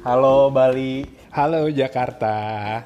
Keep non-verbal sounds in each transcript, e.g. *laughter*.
Halo Bali. Halo Jakarta.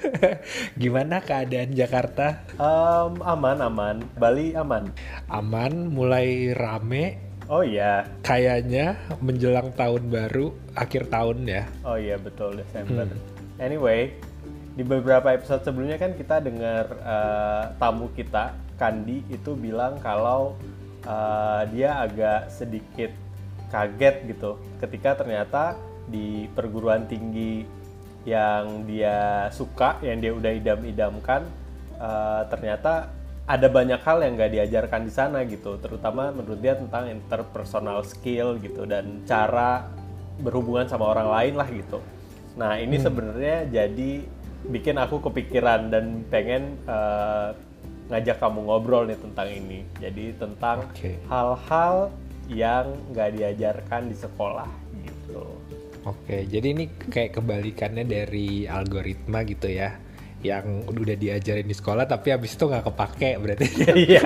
*laughs* Gimana keadaan Jakarta? Um, aman aman. Bali aman. Aman, mulai rame. Oh iya. Kayaknya menjelang tahun baru, akhir tahun ya. Oh iya betul Desember. Hmm. Anyway, di beberapa episode sebelumnya kan kita dengar uh, tamu kita Kandi itu bilang kalau uh, dia agak sedikit kaget gitu ketika ternyata di perguruan tinggi yang dia suka, yang dia udah idam-idamkan, uh, ternyata ada banyak hal yang nggak diajarkan di sana gitu, terutama menurut dia tentang interpersonal skill gitu dan cara berhubungan sama orang lain lah gitu. Nah ini hmm. sebenarnya jadi bikin aku kepikiran dan pengen uh, ngajak kamu ngobrol nih tentang ini. Jadi tentang hal-hal okay. yang nggak diajarkan di sekolah. Oke, jadi ini kayak kebalikannya dari algoritma gitu ya, yang udah diajarin di sekolah tapi habis itu nggak kepake berarti. *laughs* Iya.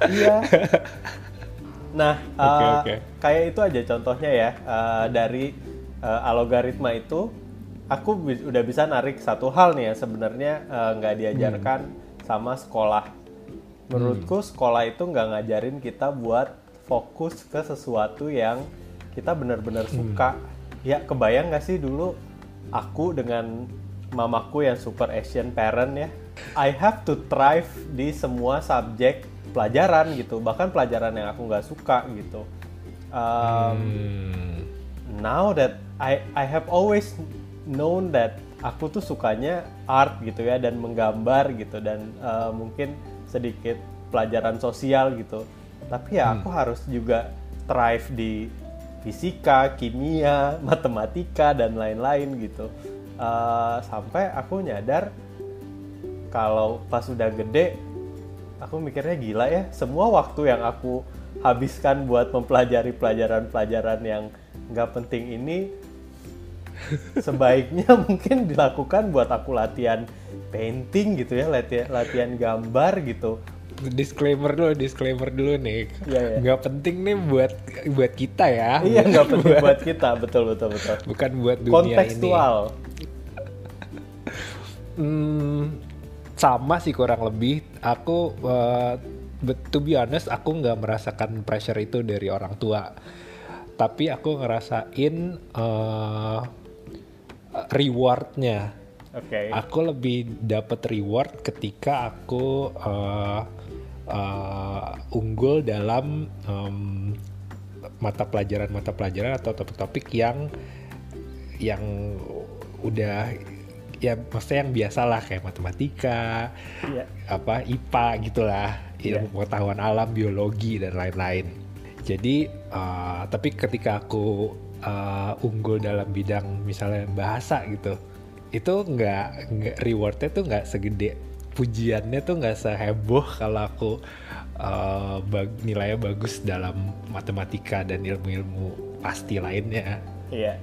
Iya. Nah, okay, uh, eh, okay. kayak itu aja contohnya ya uh, dari uh, algoritma itu aku bi udah bisa narik satu hal nih ya sebenarnya eh, nggak uh, diajarkan hmm. sama sekolah. Menurutku hmm. sekolah itu nggak ngajarin kita buat fokus ke sesuatu yang kita benar-benar hmm. suka. Ya kebayang nggak sih dulu aku dengan mamaku yang super Asian parent ya. I have to thrive di semua subjek pelajaran gitu, bahkan pelajaran yang aku nggak suka gitu. Um, hmm. Now that I I have always known that aku tuh sukanya art gitu ya dan menggambar gitu dan uh, mungkin sedikit pelajaran sosial gitu tapi ya aku hmm. harus juga thrive di fisika, kimia, *laughs* matematika dan lain-lain gitu. Uh, sampai aku nyadar kalau pas udah gede aku mikirnya gila ya semua waktu yang aku habiskan buat mempelajari pelajaran-pelajaran yang nggak penting ini *laughs* sebaiknya *laughs* mungkin dilakukan buat aku latihan painting gitu ya latihan latihan gambar gitu disclaimer dulu disclaimer dulu nih ya, ya. nggak penting nih buat buat kita ya iya nggak *laughs* penting buat, buat kita betul betul betul bukan buat dunia kontekstual ini. hmm, sama sih kurang lebih aku uh, but to be honest aku nggak merasakan pressure itu dari orang tua tapi aku ngerasain uh, rewardnya. Oke. Okay. Aku lebih dapat reward ketika aku uh, uh, unggul dalam um, mata pelajaran mata pelajaran atau topik-topik yang yang udah ya maksudnya yang biasa lah kayak matematika, yeah. apa IPA gitulah, ilmu yeah. pengetahuan alam, biologi dan lain-lain. Jadi uh, tapi ketika aku uh, unggul dalam bidang misalnya bahasa gitu itu nggak rewardnya tuh nggak segede pujiannya tuh nggak seheboh kalau aku uh, bag, nilainya bagus dalam matematika dan ilmu-ilmu pasti lainnya. Iya.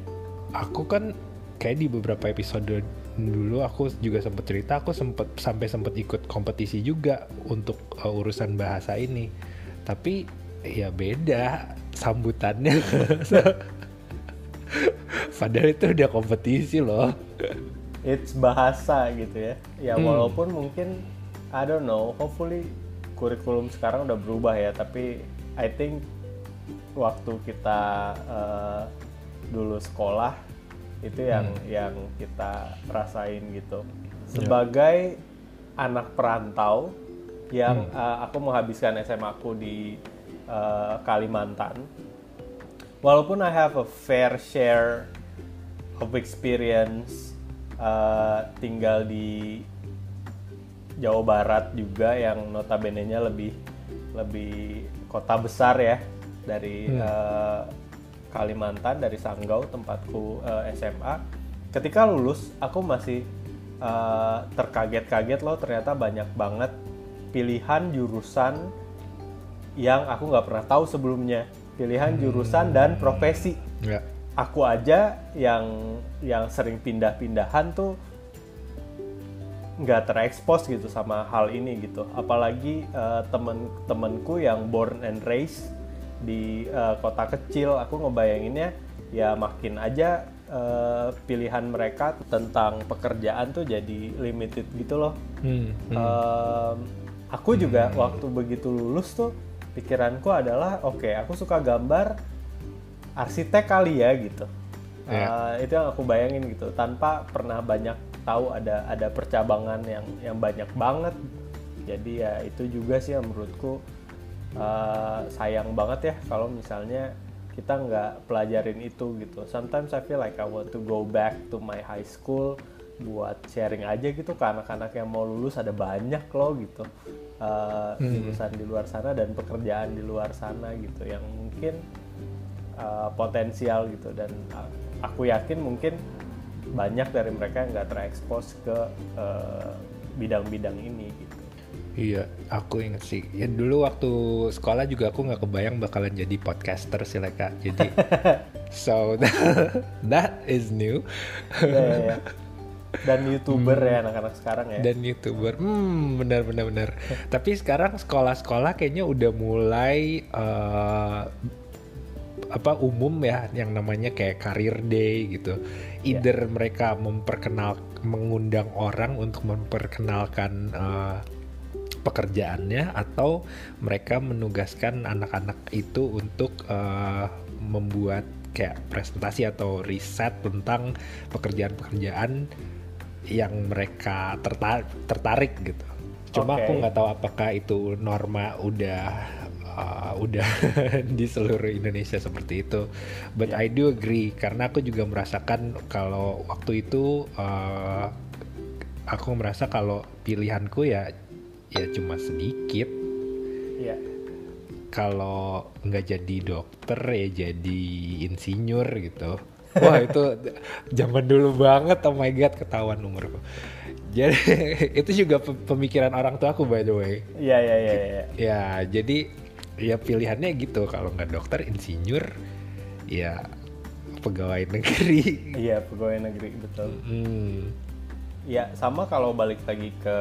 Aku kan kayak di beberapa episode dulu aku juga sempat cerita aku sempat sampai sempat ikut kompetisi juga untuk uh, urusan bahasa ini. Tapi ya beda sambutannya. *laughs* Padahal itu udah kompetisi loh. It's bahasa gitu ya. Ya hmm. walaupun mungkin I don't know, hopefully kurikulum sekarang udah berubah ya, tapi I think waktu kita uh, dulu sekolah itu yang hmm. yang kita rasain gitu. Ya. Sebagai yeah. anak perantau yang hmm. uh, aku menghabiskan SMA aku di uh, Kalimantan walaupun I have a fair share of experience uh, tinggal di Jawa Barat juga yang notabene-nya lebih lebih kota besar ya dari hmm. uh, Kalimantan dari Sanggau tempatku uh, SMA. Ketika lulus aku masih uh, terkaget-kaget loh ternyata banyak banget pilihan jurusan yang aku nggak pernah tahu sebelumnya pilihan jurusan dan profesi. Ya. Aku aja yang yang sering pindah-pindahan tuh nggak terekspos gitu sama hal ini gitu. Apalagi uh, temen-temenku yang born and raised di uh, kota kecil, aku ngebayanginnya ya makin aja uh, pilihan mereka tentang pekerjaan tuh jadi limited gitu loh. Hmm, hmm. Uh, aku juga hmm. waktu begitu lulus tuh pikiranku adalah oke okay, aku suka gambar arsitek kali ya gitu. Yeah. Ya. Uh, itu yang aku bayangin gitu tanpa pernah banyak tahu ada ada percabangan yang yang banyak banget. Jadi ya itu juga sih yang menurutku uh, sayang banget ya kalau misalnya kita nggak pelajarin itu gitu. Sometimes I feel like I want to go back to my high school buat sharing aja gitu ke anak-anak yang mau lulus ada banyak loh gitu uh, hmm. jurusan di luar sana dan pekerjaan di luar sana gitu yang mungkin uh, potensial gitu dan uh, aku yakin mungkin banyak dari mereka yang nggak terekspos ke bidang-bidang uh, ini gitu. Iya, aku inget sih. Ya dulu waktu sekolah juga aku nggak kebayang bakalan jadi podcaster sih Leka. Jadi, *laughs* so *laughs* that is new. ya, ya, ya. Dan youtuber hmm, ya anak-anak sekarang ya. Dan youtuber, hmm benar benar benar. Tapi sekarang sekolah-sekolah kayaknya udah mulai uh, apa umum ya yang namanya kayak career day gitu. Iya. Either yeah. mereka memperkenal mengundang orang untuk memperkenalkan uh, pekerjaannya atau mereka menugaskan anak-anak itu untuk uh, membuat kayak presentasi atau riset tentang pekerjaan-pekerjaan yang mereka tertarik, tertarik gitu. Cuma okay. aku nggak tahu apakah itu norma udah uh, udah *laughs* di seluruh Indonesia seperti itu. But yeah. I do agree karena aku juga merasakan kalau waktu itu uh, aku merasa kalau pilihanku ya ya cuma sedikit. Iya. Kalau nggak jadi dokter ya jadi insinyur gitu. *laughs* Wah itu zaman dulu banget, oh my god ketahuan umurku. Jadi *laughs* itu juga pemikiran orang tua aku by the way. Iya iya iya. Ya. ya jadi ya pilihannya gitu kalau nggak dokter insinyur ya pegawai negeri. Iya pegawai negeri betul. Hmm. Ya sama kalau balik lagi ke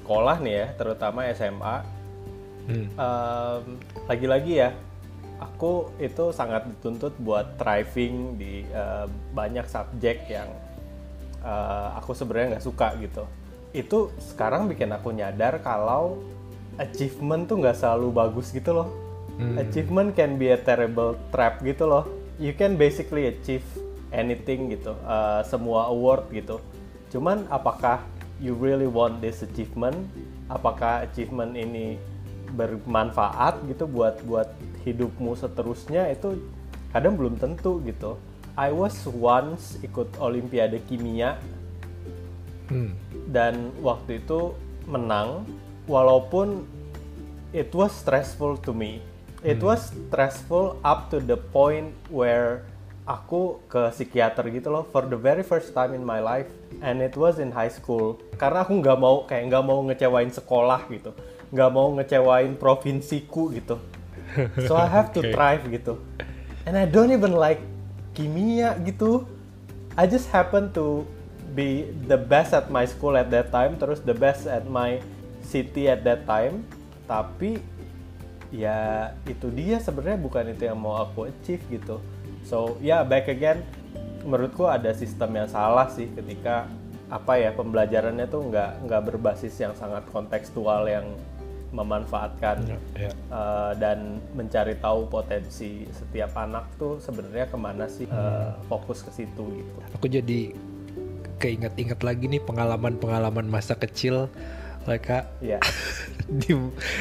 sekolah nih ya, terutama SMA, hmm. um, lagi-lagi ya, aku itu sangat dituntut buat thriving di uh, banyak subjek yang uh, aku sebenarnya nggak suka gitu. Itu sekarang bikin aku nyadar kalau achievement tuh nggak selalu bagus gitu loh. Hmm. Achievement can be a terrible trap gitu loh. You can basically achieve anything gitu, uh, semua award gitu. Cuman apakah you really want this achievement apakah achievement ini bermanfaat gitu buat buat hidupmu seterusnya itu kadang belum tentu gitu I was once ikut olimpiade kimia hmm. dan waktu itu menang walaupun it was stressful to me. It hmm. was stressful up to the point where aku ke psikiater gitu loh for the very first time in my life and it was in high school. Karena aku nggak mau kayak nggak mau ngecewain sekolah gitu. Nggak mau ngecewain provinsiku gitu. So I have to *laughs* okay. thrive gitu. And I don't even like kimia gitu. I just happen to be the best at my school at that time terus the best at my city at that time tapi ya itu dia sebenarnya bukan itu yang mau aku achieve gitu So ya yeah, back again, menurutku ada sistem yang salah sih ketika apa ya pembelajarannya tuh nggak nggak berbasis yang sangat kontekstual yang memanfaatkan yeah, yeah. Uh, dan mencari tahu potensi setiap anak tuh sebenarnya ke mana sih uh, fokus ke situ gitu. Aku jadi keinget-inget lagi nih pengalaman-pengalaman masa kecil mereka yeah. *laughs* di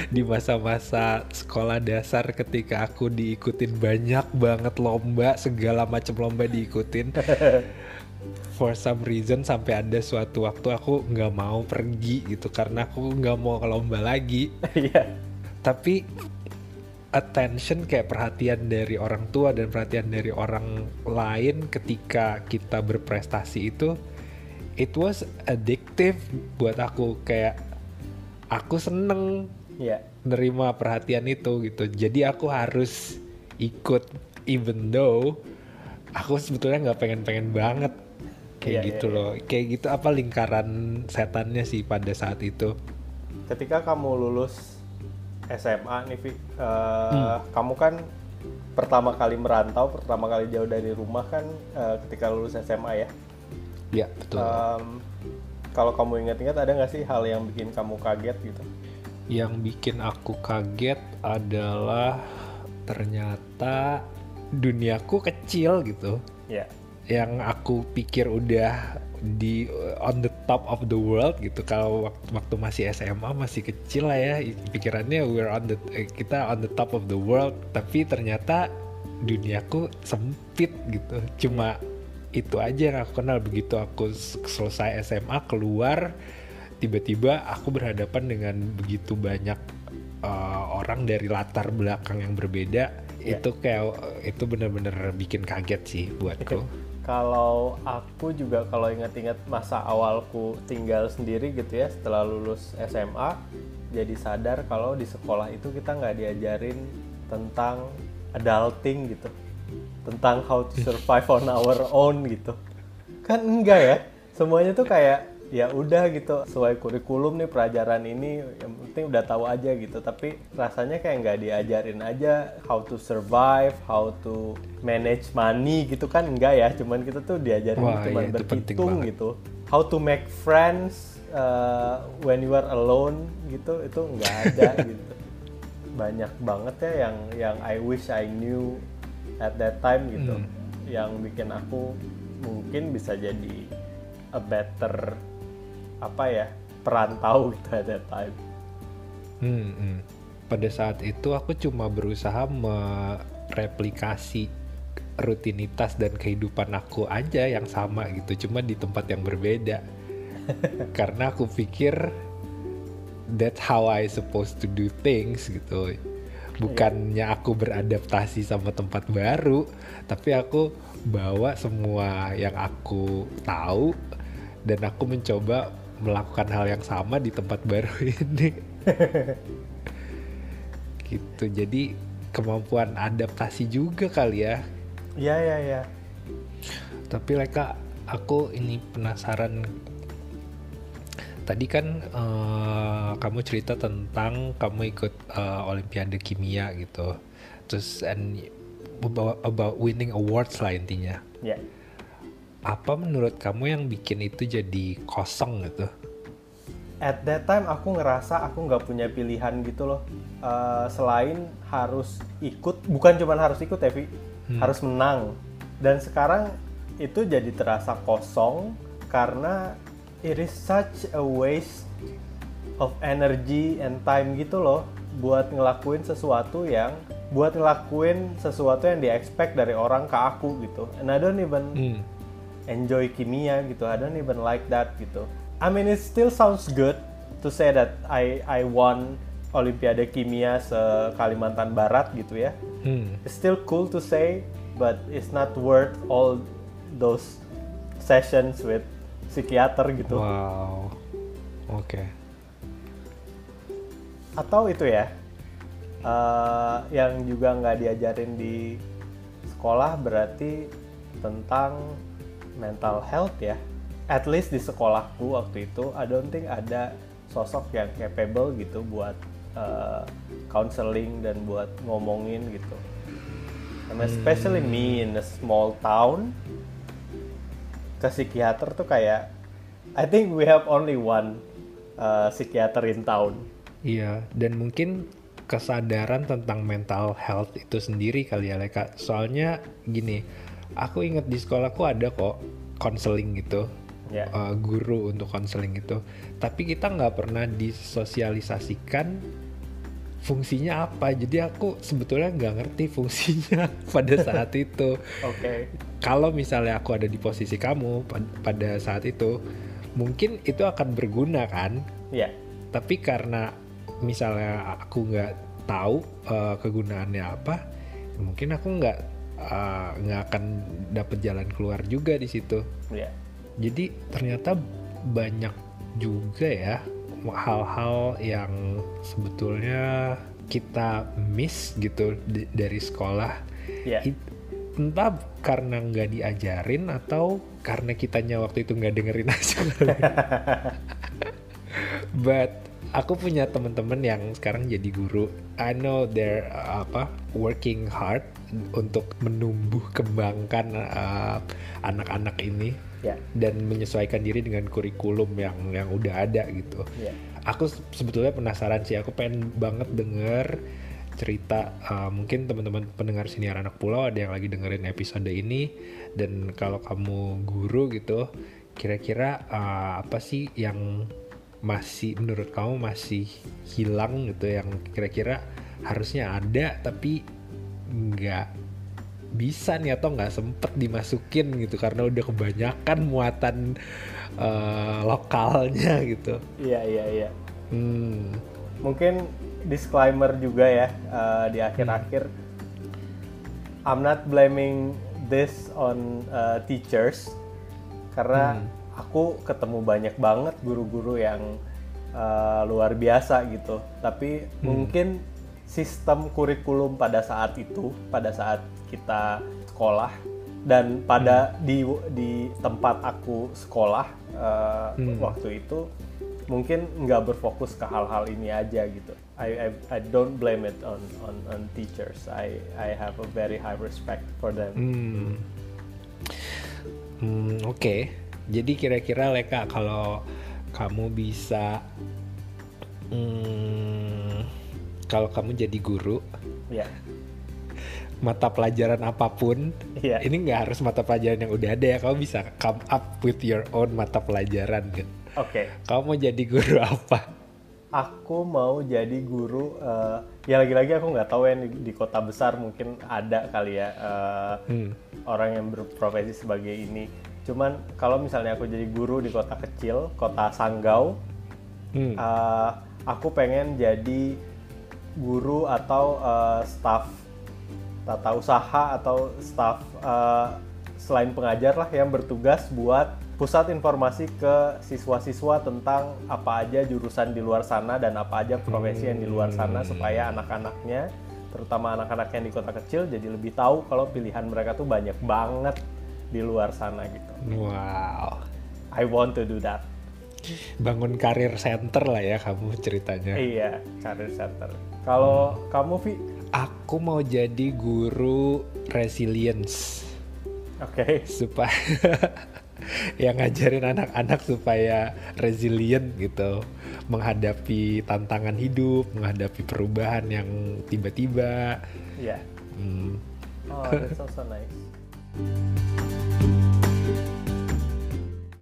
di masa-masa sekolah dasar ketika aku diikutin banyak banget lomba segala macam lomba diikutin *laughs* for some reason sampai ada suatu waktu aku nggak mau pergi gitu karena aku nggak mau ke lomba lagi *laughs* yeah. tapi attention kayak perhatian dari orang tua dan perhatian dari orang lain ketika kita berprestasi itu it was addictive buat aku kayak aku seneng yeah. nerima perhatian itu gitu jadi aku harus ikut even though aku sebetulnya nggak pengen-pengen banget kayak yeah, gitu yeah, loh yeah. kayak gitu apa lingkaran setannya sih pada saat itu ketika kamu lulus SMA nih uh, hmm. kamu kan pertama kali merantau, pertama kali jauh dari rumah kan uh, ketika lulus SMA ya. Iya betul. Um, kalau kamu ingat-ingat ada nggak sih hal yang bikin kamu kaget gitu? Yang bikin aku kaget adalah ternyata duniaku kecil gitu. Iya. Yang aku pikir udah di on the top of the world gitu kalau waktu, waktu masih SMA masih kecil lah ya pikirannya we're on the eh, kita on the top of the world tapi ternyata duniaku sempit gitu cuma itu aja yang aku kenal. Begitu aku selesai SMA keluar tiba-tiba aku berhadapan dengan begitu banyak uh, orang dari latar belakang yang berbeda. Yeah. itu kayak itu benar-benar bikin kaget sih buatku. Kalau aku juga kalau ingat-ingat masa awalku tinggal sendiri gitu ya setelah lulus SMA jadi sadar kalau di sekolah itu kita nggak diajarin tentang adulting gitu tentang how to survive on our own gitu. Kan enggak ya semuanya tuh kayak ya udah gitu sesuai kurikulum nih pelajaran ini yang penting udah tahu aja gitu. Tapi rasanya kayak nggak diajarin aja how to survive how to manage money gitu kan enggak ya. Cuman kita tuh diajarin Wah, cuman ya, berhitung gitu. How to make friends uh, when you are alone gitu itu nggak ada *laughs* gitu. Banyak banget ya yang yang I wish I knew at that time gitu hmm. yang bikin aku mungkin bisa jadi a better apa ya perantau gitu at that time. Hmm, hmm. Pada saat itu aku cuma berusaha mereplikasi rutinitas dan kehidupan aku aja yang sama gitu, cuma di tempat yang berbeda. *laughs* Karena aku pikir that's how I supposed to do things gitu. Bukannya aku beradaptasi sama tempat baru, tapi aku bawa semua yang aku tahu dan aku mencoba melakukan hal yang sama di tempat baru *laughs* ini. Gitu. Jadi kemampuan adaptasi juga kali ya. Iya iya iya. Tapi Leka aku ini penasaran tadi kan uh, kamu cerita tentang kamu ikut uh, olimpiade kimia gitu terus and about, about winning awards lah intinya yeah apa menurut kamu yang bikin itu jadi kosong gitu? At that time aku ngerasa aku nggak punya pilihan gitu loh. Uh, selain harus ikut, bukan cuma harus ikut Evi, hmm. harus menang. Dan sekarang itu jadi terasa kosong karena it is such a waste of energy and time gitu loh buat ngelakuin sesuatu yang buat ngelakuin sesuatu yang di expect dari orang ke aku gitu. And I don't even hmm enjoy kimia gitu I don't even like that gitu I mean it still sounds good to say that I I won Olimpiade Kimia se Kalimantan Barat gitu ya hmm. it's still cool to say but it's not worth all those sessions with psikiater gitu wow oke okay. atau itu ya uh, yang juga nggak diajarin di sekolah berarti tentang mental health ya at least di sekolahku waktu itu I don't think ada sosok yang capable gitu buat uh, counseling dan buat ngomongin gitu and especially hmm. me in a small town ke psikiater tuh kayak I think we have only one uh, psikiater in town. Iya dan mungkin kesadaran tentang mental health itu sendiri kali ya Leka. Soalnya gini aku inget di sekolahku ada kok konseling gitu yeah. Uh, guru untuk konseling gitu. Tapi kita nggak pernah disosialisasikan fungsinya apa jadi aku sebetulnya nggak ngerti fungsinya *laughs* pada saat itu okay. kalau misalnya aku ada di posisi kamu pada saat itu mungkin itu akan berguna kan yeah. tapi karena misalnya aku nggak tahu uh, kegunaannya apa mungkin aku nggak Eh, nggak uh, akan dapat jalan keluar juga di situ. Yeah. Jadi ternyata banyak juga ya hal-hal yang sebetulnya kita miss gitu dari sekolah. Yeah. It, entah karena nggak diajarin atau karena kitanya waktu itu nggak dengerin aja. *laughs* But aku punya teman-teman yang sekarang jadi guru. I know they're uh, apa working hard untuk menumbuh kembangkan uh, anak-anak uh, ini yeah. dan menyesuaikan diri dengan kurikulum yang yang udah ada gitu. Yeah. Aku sebetulnya penasaran sih. Aku pengen banget denger cerita uh, mungkin teman-teman pendengar siniar anak pulau ada yang lagi dengerin episode ini dan kalau kamu guru gitu kira-kira uh, apa sih yang masih menurut kamu masih hilang gitu yang kira-kira harusnya ada tapi nggak bisa nih atau nggak sempet dimasukin gitu karena udah kebanyakan muatan uh, lokalnya *laughs* gitu. Iya iya iya. Hmm. Mungkin disclaimer juga ya uh, di akhir-akhir. Hmm. I'm not blaming this on uh, teachers karena hmm aku ketemu banyak banget guru-guru yang uh, luar biasa gitu tapi hmm. mungkin sistem kurikulum pada saat itu pada saat kita sekolah dan pada hmm. di di tempat aku sekolah uh, hmm. waktu itu mungkin nggak berfokus ke hal-hal ini aja gitu. I, I I don't blame it on on on teachers. I I have a very high respect for them. Hmm. Hmm, Oke, okay. Jadi kira-kira Leka kalau kamu bisa hmm, kalau kamu jadi guru, ya. mata pelajaran apa pun, ya. ini nggak harus mata pelajaran yang udah ada ya, kamu bisa come up with your own mata pelajaran gitu. Oke. Okay. Kamu mau jadi guru *laughs* apa? Aku mau jadi guru. Uh, ya lagi-lagi aku nggak tahu ya di, di kota besar mungkin ada kali ya uh, hmm. orang yang berprofesi sebagai ini Cuman kalau misalnya aku jadi guru di kota kecil, kota Sanggau, hmm. uh, aku pengen jadi guru atau uh, staff tata usaha atau staff uh, selain pengajar lah yang bertugas buat pusat informasi ke siswa-siswa tentang apa aja jurusan di luar sana dan apa aja profesi yang di luar sana hmm. supaya anak-anaknya terutama anak-anak yang di kota kecil jadi lebih tahu kalau pilihan mereka tuh banyak banget di luar sana gitu. Wow. I want to do that. Bangun karir center lah ya kamu ceritanya. Iya, karir center. Kalau hmm. kamu Vi? Aku mau jadi guru resilience. Oke. Okay. Supaya *laughs* yang ngajarin anak-anak supaya resilient gitu menghadapi tantangan hidup, menghadapi perubahan yang tiba-tiba. Iya. Yeah. Hmm. Oh, that's *laughs* also nice.